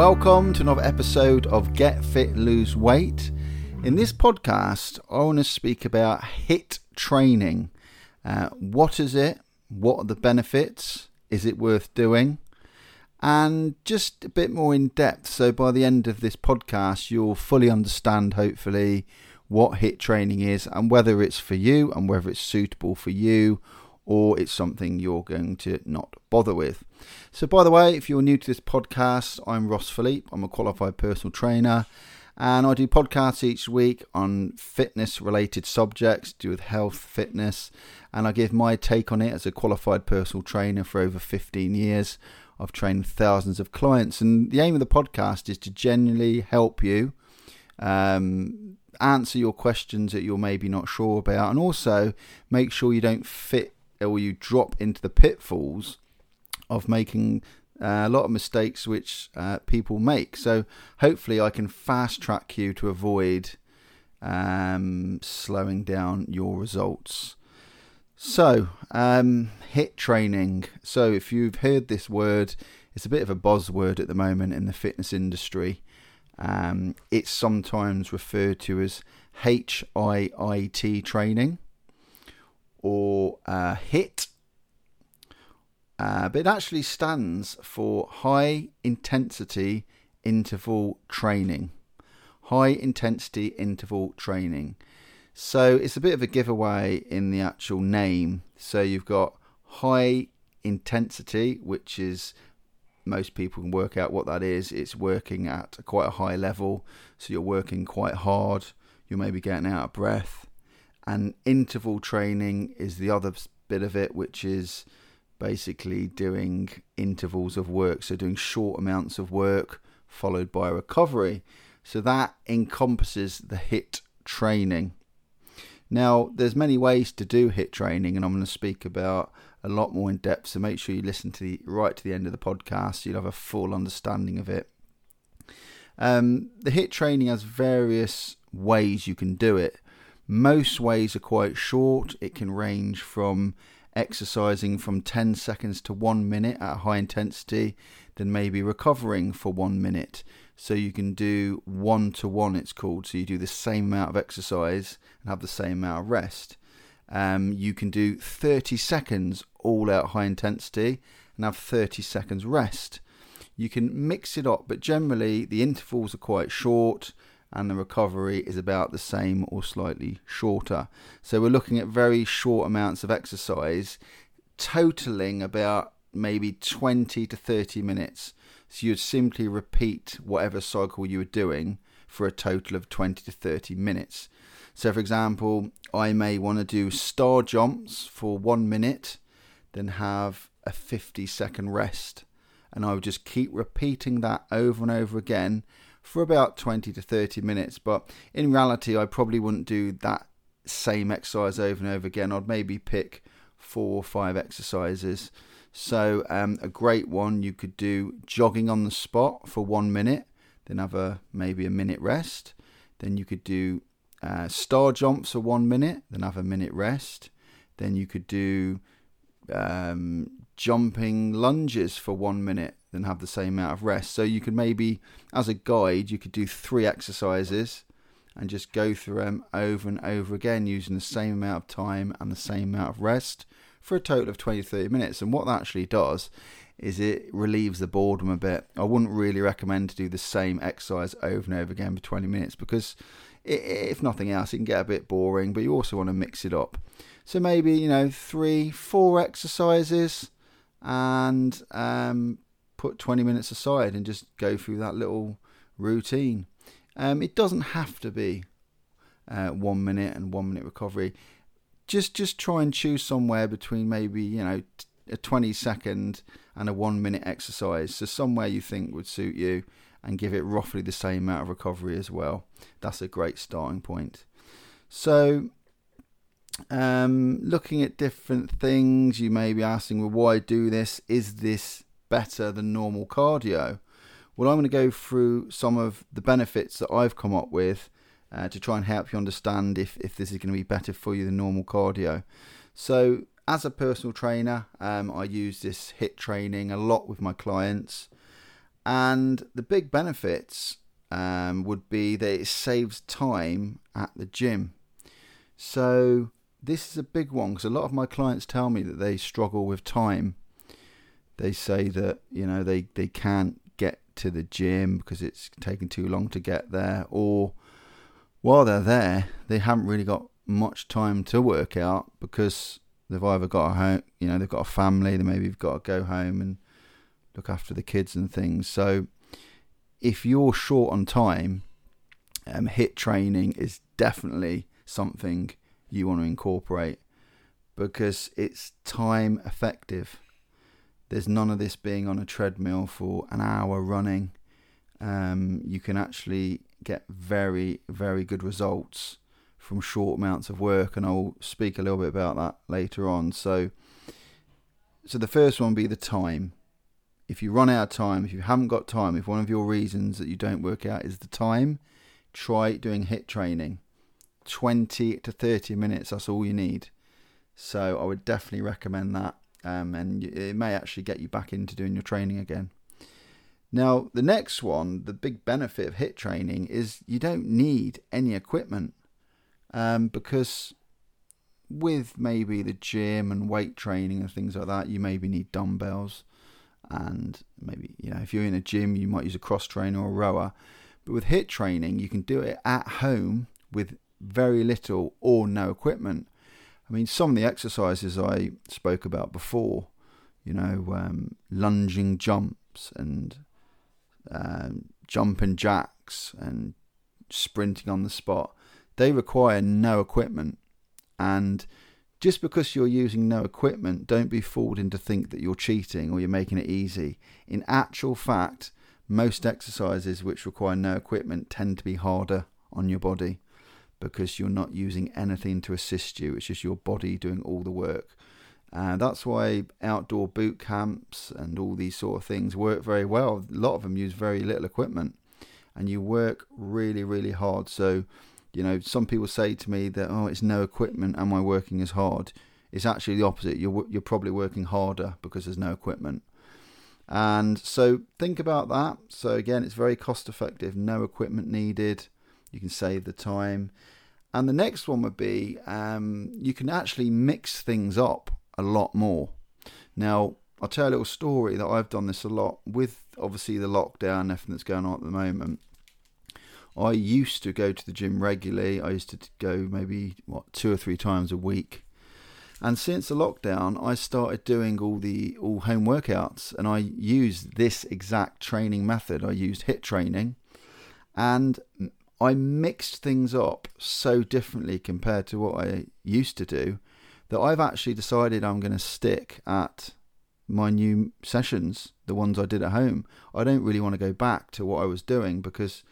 Welcome to another episode of Get Fit Lose Weight. In this podcast, I want to speak about HIT training. Uh, what is it? What are the benefits? Is it worth doing? And just a bit more in depth. So, by the end of this podcast, you'll fully understand, hopefully, what HIT training is and whether it's for you and whether it's suitable for you or it's something you're going to not bother with. So, by the way, if you're new to this podcast, I'm Ross Philipe. I'm a qualified personal trainer, and I do podcasts each week on fitness related subjects, do with health, fitness, and I give my take on it as a qualified personal trainer for over 15 years. I've trained thousands of clients, and the aim of the podcast is to genuinely help you um, answer your questions that you're maybe not sure about, and also make sure you don't fit or you drop into the pitfalls of making uh, a lot of mistakes which uh, people make. So hopefully, I can fast track you to avoid um, slowing down your results. So, um, HIT training. So, if you've heard this word, it's a bit of a buzzword at the moment in the fitness industry. Um, it's sometimes referred to as HIIT training or uh, HIT, uh, but it actually stands for High Intensity Interval Training. High Intensity Interval Training. So it's a bit of a giveaway in the actual name. So you've got high intensity, which is most people can work out what that is. It's working at quite a high level, so you're working quite hard. You're maybe getting out of breath and interval training is the other bit of it, which is basically doing intervals of work, so doing short amounts of work followed by recovery. So that encompasses the HIT training. Now, there's many ways to do HIT training, and I'm going to speak about a lot more in depth. So make sure you listen to the right to the end of the podcast. So you'll have a full understanding of it. Um, the HIT training has various ways you can do it. Most ways are quite short. It can range from exercising from 10 seconds to one minute at high intensity, then maybe recovering for one minute. So you can do one to one, it's called. So you do the same amount of exercise and have the same amount of rest. Um, you can do 30 seconds all out high intensity and have 30 seconds rest. You can mix it up, but generally the intervals are quite short and the recovery is about the same or slightly shorter. So we're looking at very short amounts of exercise, totaling about maybe 20 to 30 minutes. So you'd simply repeat whatever cycle you were doing for a total of 20 to 30 minutes. So, for example, I may want to do star jumps for one minute, then have a 50 second rest. And I would just keep repeating that over and over again for about 20 to 30 minutes. But in reality, I probably wouldn't do that same exercise over and over again. I'd maybe pick four or five exercises. So, um, a great one you could do jogging on the spot for one minute, then have a maybe a minute rest. Then you could do uh, star jumps for one minute, then have a minute rest. Then you could do um, jumping lunges for one minute, then have the same amount of rest. So you could maybe, as a guide, you could do three exercises and just go through them over and over again using the same amount of time and the same amount of rest for a total of 20 30 minutes. And what that actually does is it relieves the boredom a bit. I wouldn't really recommend to do the same exercise over and over again for 20 minutes because, if nothing else, it can get a bit boring, but you also want to mix it up. So maybe, you know, three, four exercises and um, put 20 minutes aside and just go through that little routine. Um, it doesn't have to be uh, one minute and one minute recovery. Just just try and choose somewhere between maybe you know a 20 second and a one minute exercise. So somewhere you think would suit you, and give it roughly the same amount of recovery as well. That's a great starting point. So um, looking at different things, you may be asking, well, why do this? Is this better than normal cardio? Well, I'm going to go through some of the benefits that I've come up with uh, to try and help you understand if, if this is going to be better for you than normal cardio. So, as a personal trainer, um, I use this HIT training a lot with my clients. And the big benefits um, would be that it saves time at the gym. So this is a big one because a lot of my clients tell me that they struggle with time. They say that you know they they can't get to the gym because it's taking too long to get there, or while they're there, they haven't really got much time to work out because they've either got a home, you know, they've got a family, they maybe have got to go home and look after the kids and things. So if you're short on time, um, HIIT training is definitely something you want to incorporate because it's time effective. There's none of this being on a treadmill for an hour running. Um, you can actually get very, very good results from short amounts of work, and I'll speak a little bit about that later on. So, so the first one be the time. If you run out of time, if you haven't got time, if one of your reasons that you don't work out is the time, try doing hit training. 20 to 30 minutes, that's all you need. So I would definitely recommend that. Um, and it may actually get you back into doing your training again. Now, the next one, the big benefit of HIT training is you don't need any equipment um, because with maybe the gym and weight training and things like that, you maybe need dumbbells. And maybe, you know, if you're in a gym, you might use a cross trainer or a rower. But with HIT training, you can do it at home with very little or no equipment. I mean, some of the exercises I spoke about before, you know, um, lunging jumps and um, jumping jacks and sprinting on the spot, they require no equipment. And just because you're using no equipment, don't be fooled into think that you're cheating or you're making it easy. In actual fact, most exercises which require no equipment tend to be harder on your body because you're not using anything to assist you. It's just your body doing all the work. Uh, that's why outdoor boot camps and all these sort of things work very well. A lot of them use very little equipment, and you work really, really hard. So, you know, some people say to me that oh, it's no equipment. Am I working as hard? It's actually the opposite. You're you're probably working harder because there's no equipment. And so think about that. So again, it's very cost effective. No equipment needed. You can save the time. And the next one would be um, you can actually mix things up a lot more. Now, I'll tell a little story that I've done this a lot with obviously the lockdown everything that's going on at the moment. I used to go to the gym regularly. I used to go maybe what two or three times a week. And since the lockdown, I started doing all the all home workouts, and I used this exact training method. I used hit training, and I mixed things up so differently compared to what I used to do that I've actually decided I'm going to stick at my new sessions, the ones I did at home. I don't really want to go back to what I was doing because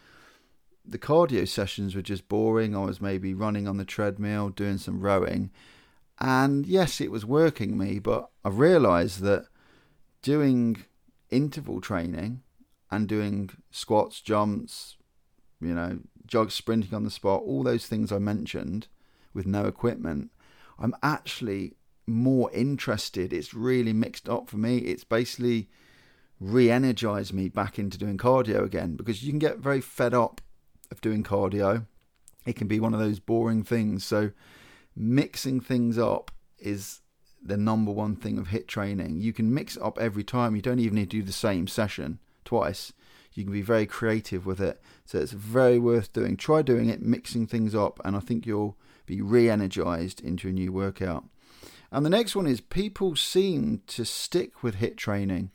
the cardio sessions were just boring. I was maybe running on the treadmill, doing some rowing. And yes, it was working me, but I realized that doing interval training and doing squats, jumps, you know, jog sprinting on the spot, all those things I mentioned with no equipment, I'm actually more interested. It's really mixed up for me. It's basically re energized me back into doing cardio again because you can get very fed up of doing cardio. It can be one of those boring things. So, mixing things up is the number one thing of HIT training. You can mix it up every time. You don't even need to do the same session twice. You can be very creative with it. So, it's very worth doing. Try doing it, mixing things up, and I think you'll be re energized into a new workout. And the next one is people seem to stick with HIT training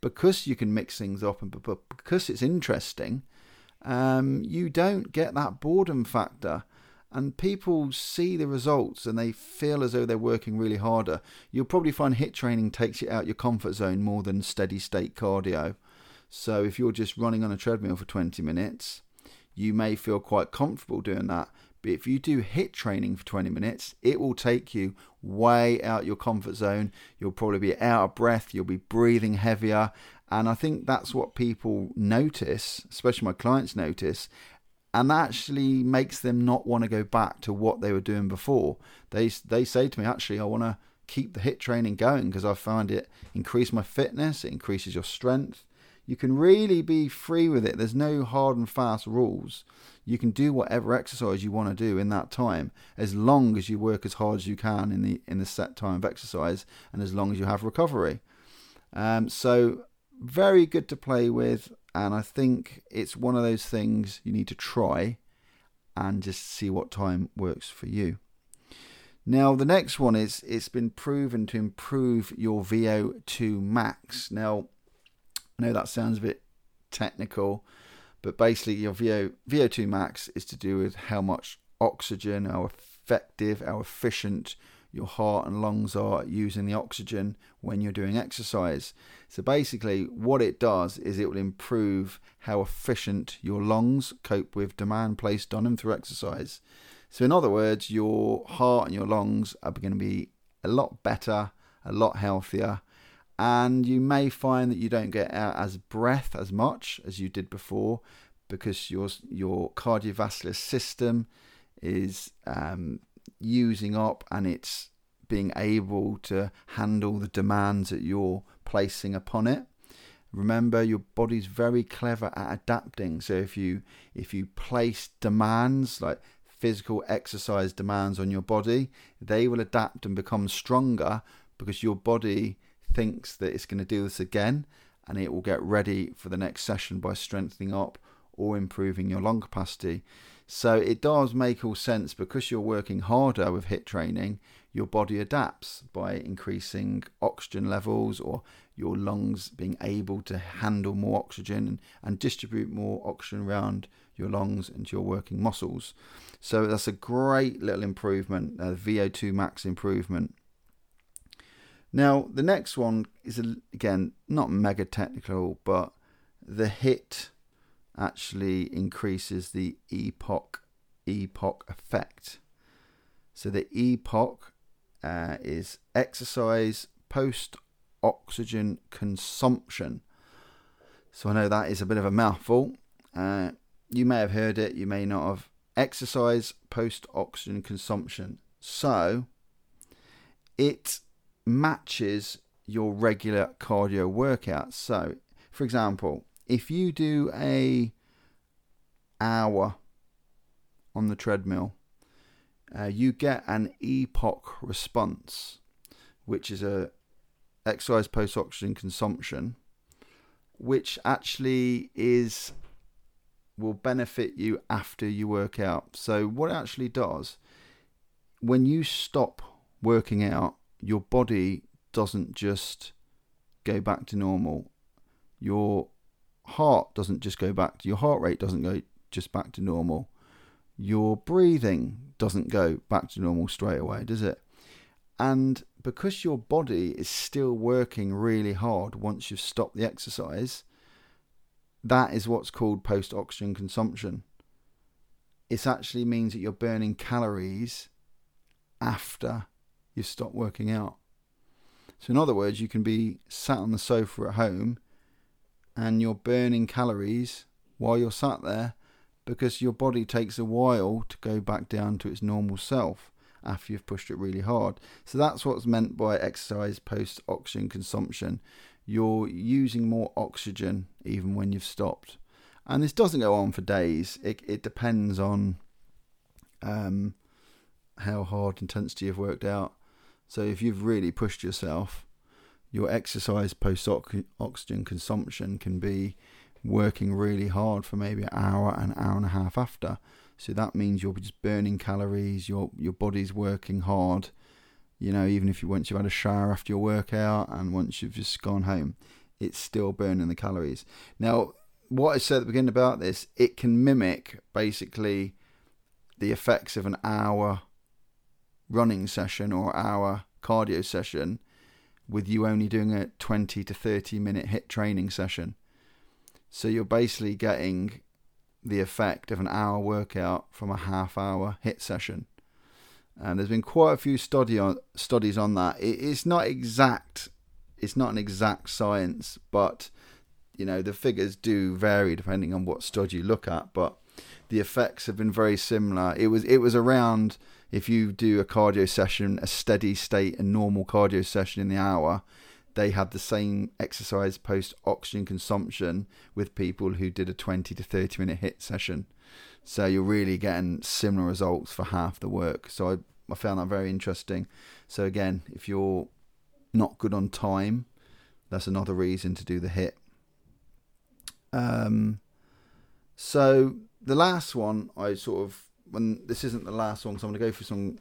because you can mix things up and because it's interesting. Um, you don't get that boredom factor, and people see the results and they feel as though they're working really harder. You'll probably find HIT training takes you out your comfort zone more than steady state cardio. So if you're just running on a treadmill for 20 minutes, you may feel quite comfortable doing that. But if you do hit training for 20 minutes, it will take you way out your comfort zone. You'll probably be out of breath, you'll be breathing heavier. And I think that's what people notice, especially my clients notice. And that actually makes them not want to go back to what they were doing before. They, they say to me, actually, I want to keep the hit training going because I find it increase my fitness, it increases your strength, you can really be free with it. There's no hard and fast rules. You can do whatever exercise you want to do in that time, as long as you work as hard as you can in the in the set time of exercise, and as long as you have recovery. Um, so very good to play with, and I think it's one of those things you need to try and just see what time works for you. Now, the next one is it's been proven to improve your VO2 max. Now, I know that sounds a bit technical, but basically, your VO, VO2 max is to do with how much oxygen, how effective, how efficient your heart and lungs are using the oxygen when you're doing exercise. So basically, what it does is it will improve how efficient your lungs cope with demand placed on them through exercise. So, in other words, your heart and your lungs are going to be a lot better, a lot healthier, and you may find that you don't get out as breath as much as you did before because your your cardiovascular system is um, using up and it's being able to handle the demands that you're placing upon it. Remember, your body's very clever at adapting. So if you if you place demands like physical exercise demands on your body, they will adapt and become stronger because your body thinks that it's going to do this again and it will get ready for the next session by strengthening up or improving your lung capacity. So it does make all sense because you're working harder with HIIT training, your body adapts by increasing oxygen levels or your lungs being able to handle more oxygen and, and distribute more oxygen around your lungs and your working muscles. So that's a great little improvement, a VO2 max improvement. Now, the next one is again not mega technical, but the hit actually increases the EPOC EPOC effect. So the EPOC uh, is exercise post oxygen consumption. So I know that is a bit of a mouthful. Uh, you may have heard it, you may not have. Exercise post oxygen consumption. So it matches your regular cardio workout. So, for example, if you do a hour on the treadmill, uh, you get an EPOC response, which is a exercise post oxygen consumption, which actually is will benefit you after you work out. So what it actually does when you stop working out, your body doesn't just go back to normal. Your heart doesn't just go back to your heart rate doesn't go just back to normal. Your breathing doesn't go back to normal straight away, does it? And because your body is still working really hard once you've stopped the exercise, that is what's called post oxygen consumption. It actually means that you're burning calories after you've stopped working out. So, in other words, you can be sat on the sofa at home and you're burning calories while you're sat there because your body takes a while to go back down to its normal self after you've pushed it really hard. So that's what's meant by exercise post oxygen consumption. You're using more oxygen even when you've stopped. And this doesn't go on for days. It it depends on um, how hard intensity you've worked out. So if you've really pushed yourself, your exercise post oxygen consumption can be working really hard for maybe an hour, an hour and a half after. So that means you're just burning calories. Your your body's working hard. You know, even if you once you've had a shower after your workout and once you've just gone home, it's still burning the calories. Now, what I said at the beginning about this, it can mimic basically the effects of an hour running session or hour cardio session with you only doing a 20 to 30 minute hit training session. So you're basically getting the effect of an hour workout from a half hour hit session. And there's been quite a few study on, studies on that. It, it's not exact, it's not an exact science, but you know the figures do vary depending on what study you look at. But the effects have been very similar. It was it was around if you do a cardio session, a steady state, a normal cardio session in the hour, they had the same exercise post oxygen consumption with people who did a 20 to 30 minute hit session. So you're really getting similar results for half the work. So I, I found that very interesting. So again, if you're not good on time, that's another reason to do the hit. Um, so the last one, I sort of when this isn't the last one, so I'm going to go through some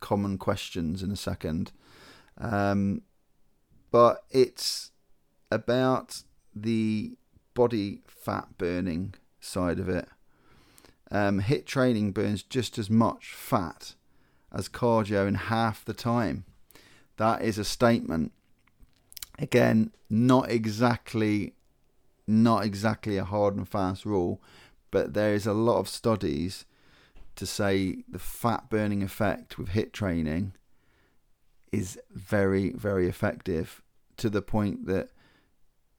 common questions in a second. Um, but it's about the body fat burning side of it. Um, HIIT training burns just as much fat as cardio in half the time. That is a statement. Again, not exactly, not exactly a hard and fast rule, but there is a lot of studies to say the fat burning effect with HIT training is very, very effective to the point that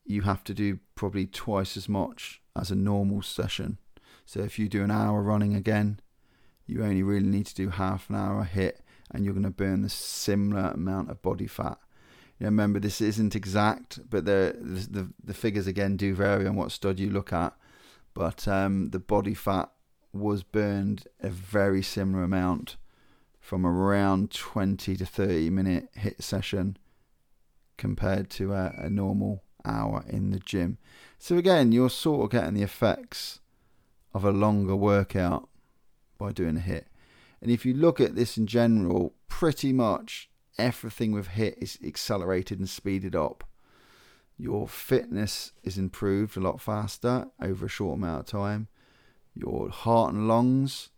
you have to do probably twice as much as a normal session. So if you do an hour running again, you only really need to do half an hour hit and you're going to burn the similar amount of body fat. Remember, this isn't exact, but the, the, the figures again do vary on what study you look at. But um, the body fat was burned a very similar amount from around 20 to 30 minute hit session compared to a, a normal hour in the gym. So again, you're sort of getting the effects of a longer workout by doing a hit. And if you look at this in general, pretty much everything with hit is accelerated and speeded up. Your fitness is improved a lot faster over a short amount of time. Your heart and lungs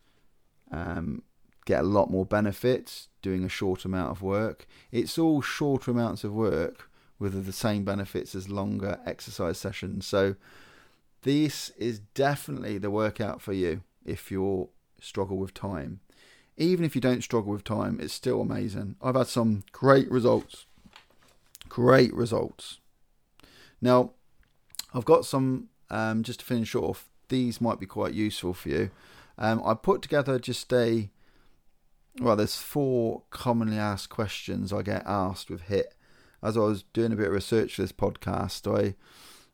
um, get a lot more benefits doing a short amount of work. It's all shorter amounts of work with the same benefits as longer exercise sessions. So this is definitely the workout for you if you struggle with time. Even if you don't struggle with time, it's still amazing. I've had some great results. Great results. Now, I've got some, um, just to finish off, these might be quite useful for you. Um, I put together just a well, there's four commonly asked questions I get asked with HIT. As I was doing a bit of research for this podcast, I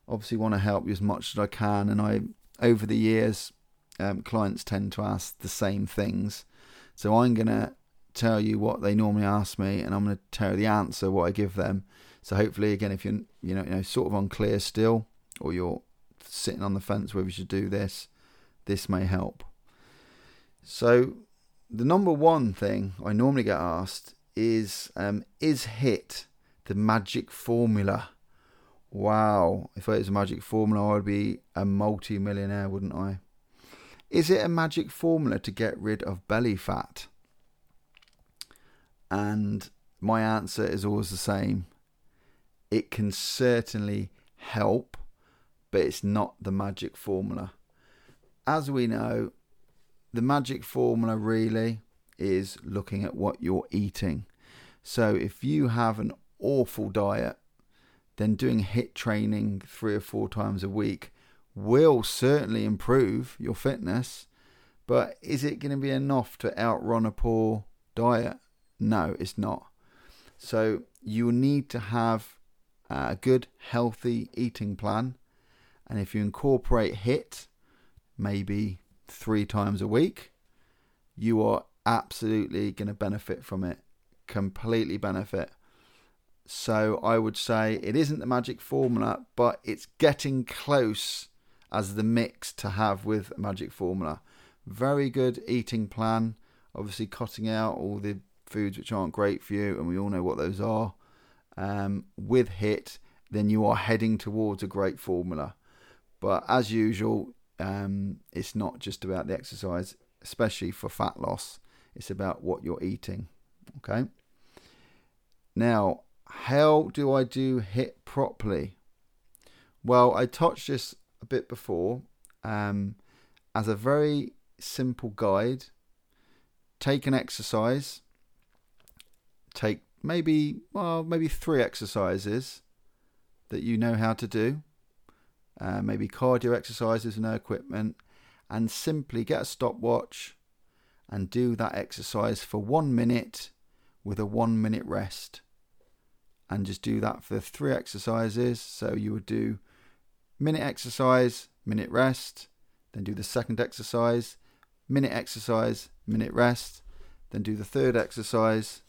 obviously want to help you as much as I can, and I over the years, um, clients tend to ask the same things. So I'm gonna tell you what they normally ask me, and I'm gonna tell you the answer what I give them. So hopefully, again, if you're you know, you know sort of unclear still, or you're sitting on the fence whether you should do this, this may help. So the number one thing I normally get asked is um, is HIT the magic formula? Wow, if it was a magic formula, I'd be a multi millionaire, wouldn't I? Is it a magic formula to get rid of belly fat? And my answer is always the same. It can certainly help, but it's not the magic formula. As we know, the magic formula really is looking at what you're eating. So if you have an awful diet, then doing HIT training three or four times a week will certainly improve your fitness. But is it going to be enough to outrun a poor diet? No, it's not. So you need to have a good, healthy eating plan. And if you incorporate HIT maybe three times a week, you are absolutely going to benefit from it. Completely benefit. So I would say it isn't the magic formula, but it's getting close as the mix to have with magic formula. Very good eating plan. Obviously, cutting out all the foods which aren't great for you, and we all know what those are. Um, with HIT, then you are heading towards a great formula. But as usual, um, it's not just about the exercise, especially for fat loss. It's about what you're eating. Okay. Now, how do I do HIIT properly? Well, I touched this a bit before. Um, as a very simple guide, take an exercise. Take maybe well maybe three exercises that you know how to do uh, maybe cardio exercises and no equipment, and simply get a stopwatch and do that exercise for one minute with a one minute rest. and just do that for three exercises. So you would do minute exercise, minute rest, then do the second exercise, minute exercise, minute rest, then do the third exercise,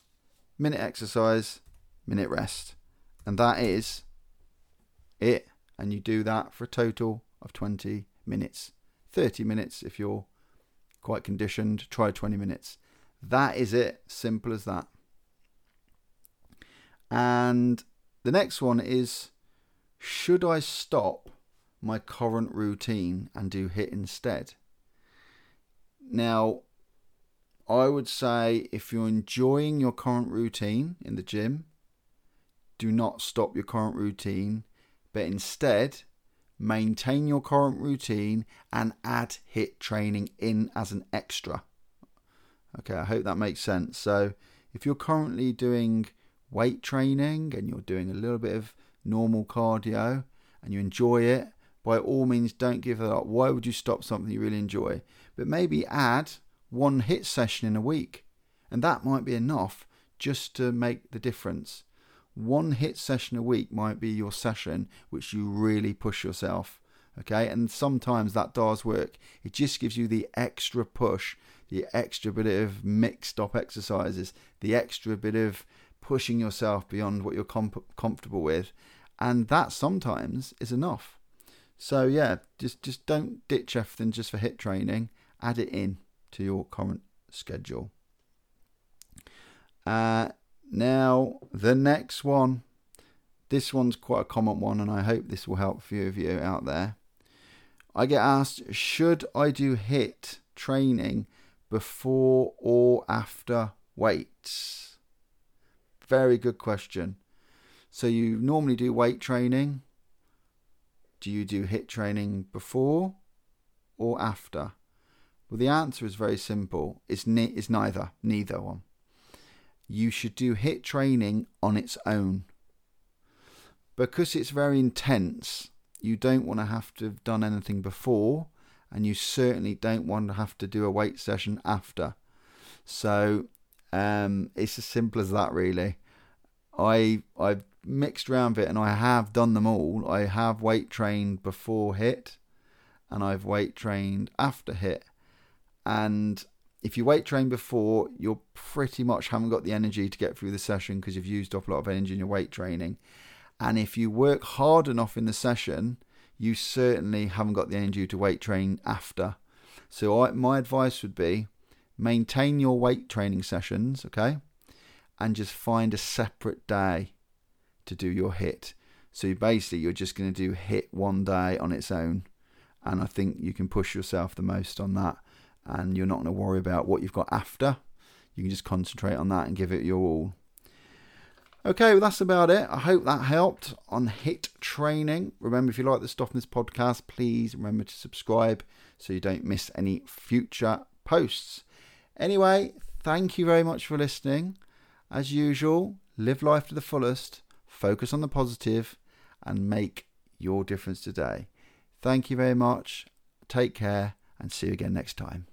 minute exercise, minute rest. And that is it. And you do that for a total of 20 minutes. 30 minutes if you're quite conditioned, try 20 minutes. That is it. Simple as that. And the next one is should I stop my current routine and do HIT instead? Now, I would say if you're enjoying your current routine in the gym, do not stop your current routine, but instead maintain your current routine and add HIT training in as an extra. Okay, I hope that makes sense. So, if you're currently doing weight training and you're doing a little bit of normal cardio and you enjoy it, by all means don't give it up. Why would you stop something you really enjoy? But maybe add one HIT session in a week, and that might be enough just to make the difference. One hit session a week might be your session which you really push yourself. Okay, and sometimes that does work. It just gives you the extra push, the extra bit of mixed up exercises, the extra bit of pushing yourself beyond what you're comfortable with, and that sometimes is enough. So yeah, just just don't ditch everything just for hit training. Add it in to your current schedule. Uh, now the next one, this one's quite a common one, and I hope this will help a few of you out there. I get asked, should I do HIT training before or after weights? Very good question. So you normally do weight training. Do you do HIT training before or after? Well, the answer is very simple. It's, ni- it's neither, neither one. You should do HIT training on its own. Because it's very intense, you don't want to have to have done anything before, and you certainly don't want to have to do a weight session after. So um, it's as simple as that, really. I I've mixed around with it, and I have done them all. I have weight trained before hit, and I've weight trained after hit, And if you weight train before, you're pretty much haven't got the energy to get through the session because you've used up a lot of energy in your weight training. And if you work hard enough in the session, you certainly haven't got the energy to weight train after. So I, my advice would be maintain your weight training sessions, okay? And just find a separate day to do your hit. So basically, you're just going to do hit one day on its own. And I think you can push yourself the most on that. And you're not going to worry about what you've got after. You can just concentrate on that and give it your all. Okay, well, that's about it. I hope that helped on HIT training. Remember, if you like the stuff in this podcast, please remember to subscribe so you don't miss any future posts. Anyway, thank you very much for listening. As usual, live life to the fullest, focus on the positive, and make your difference today. Thank you very much. Take care and see you again next time.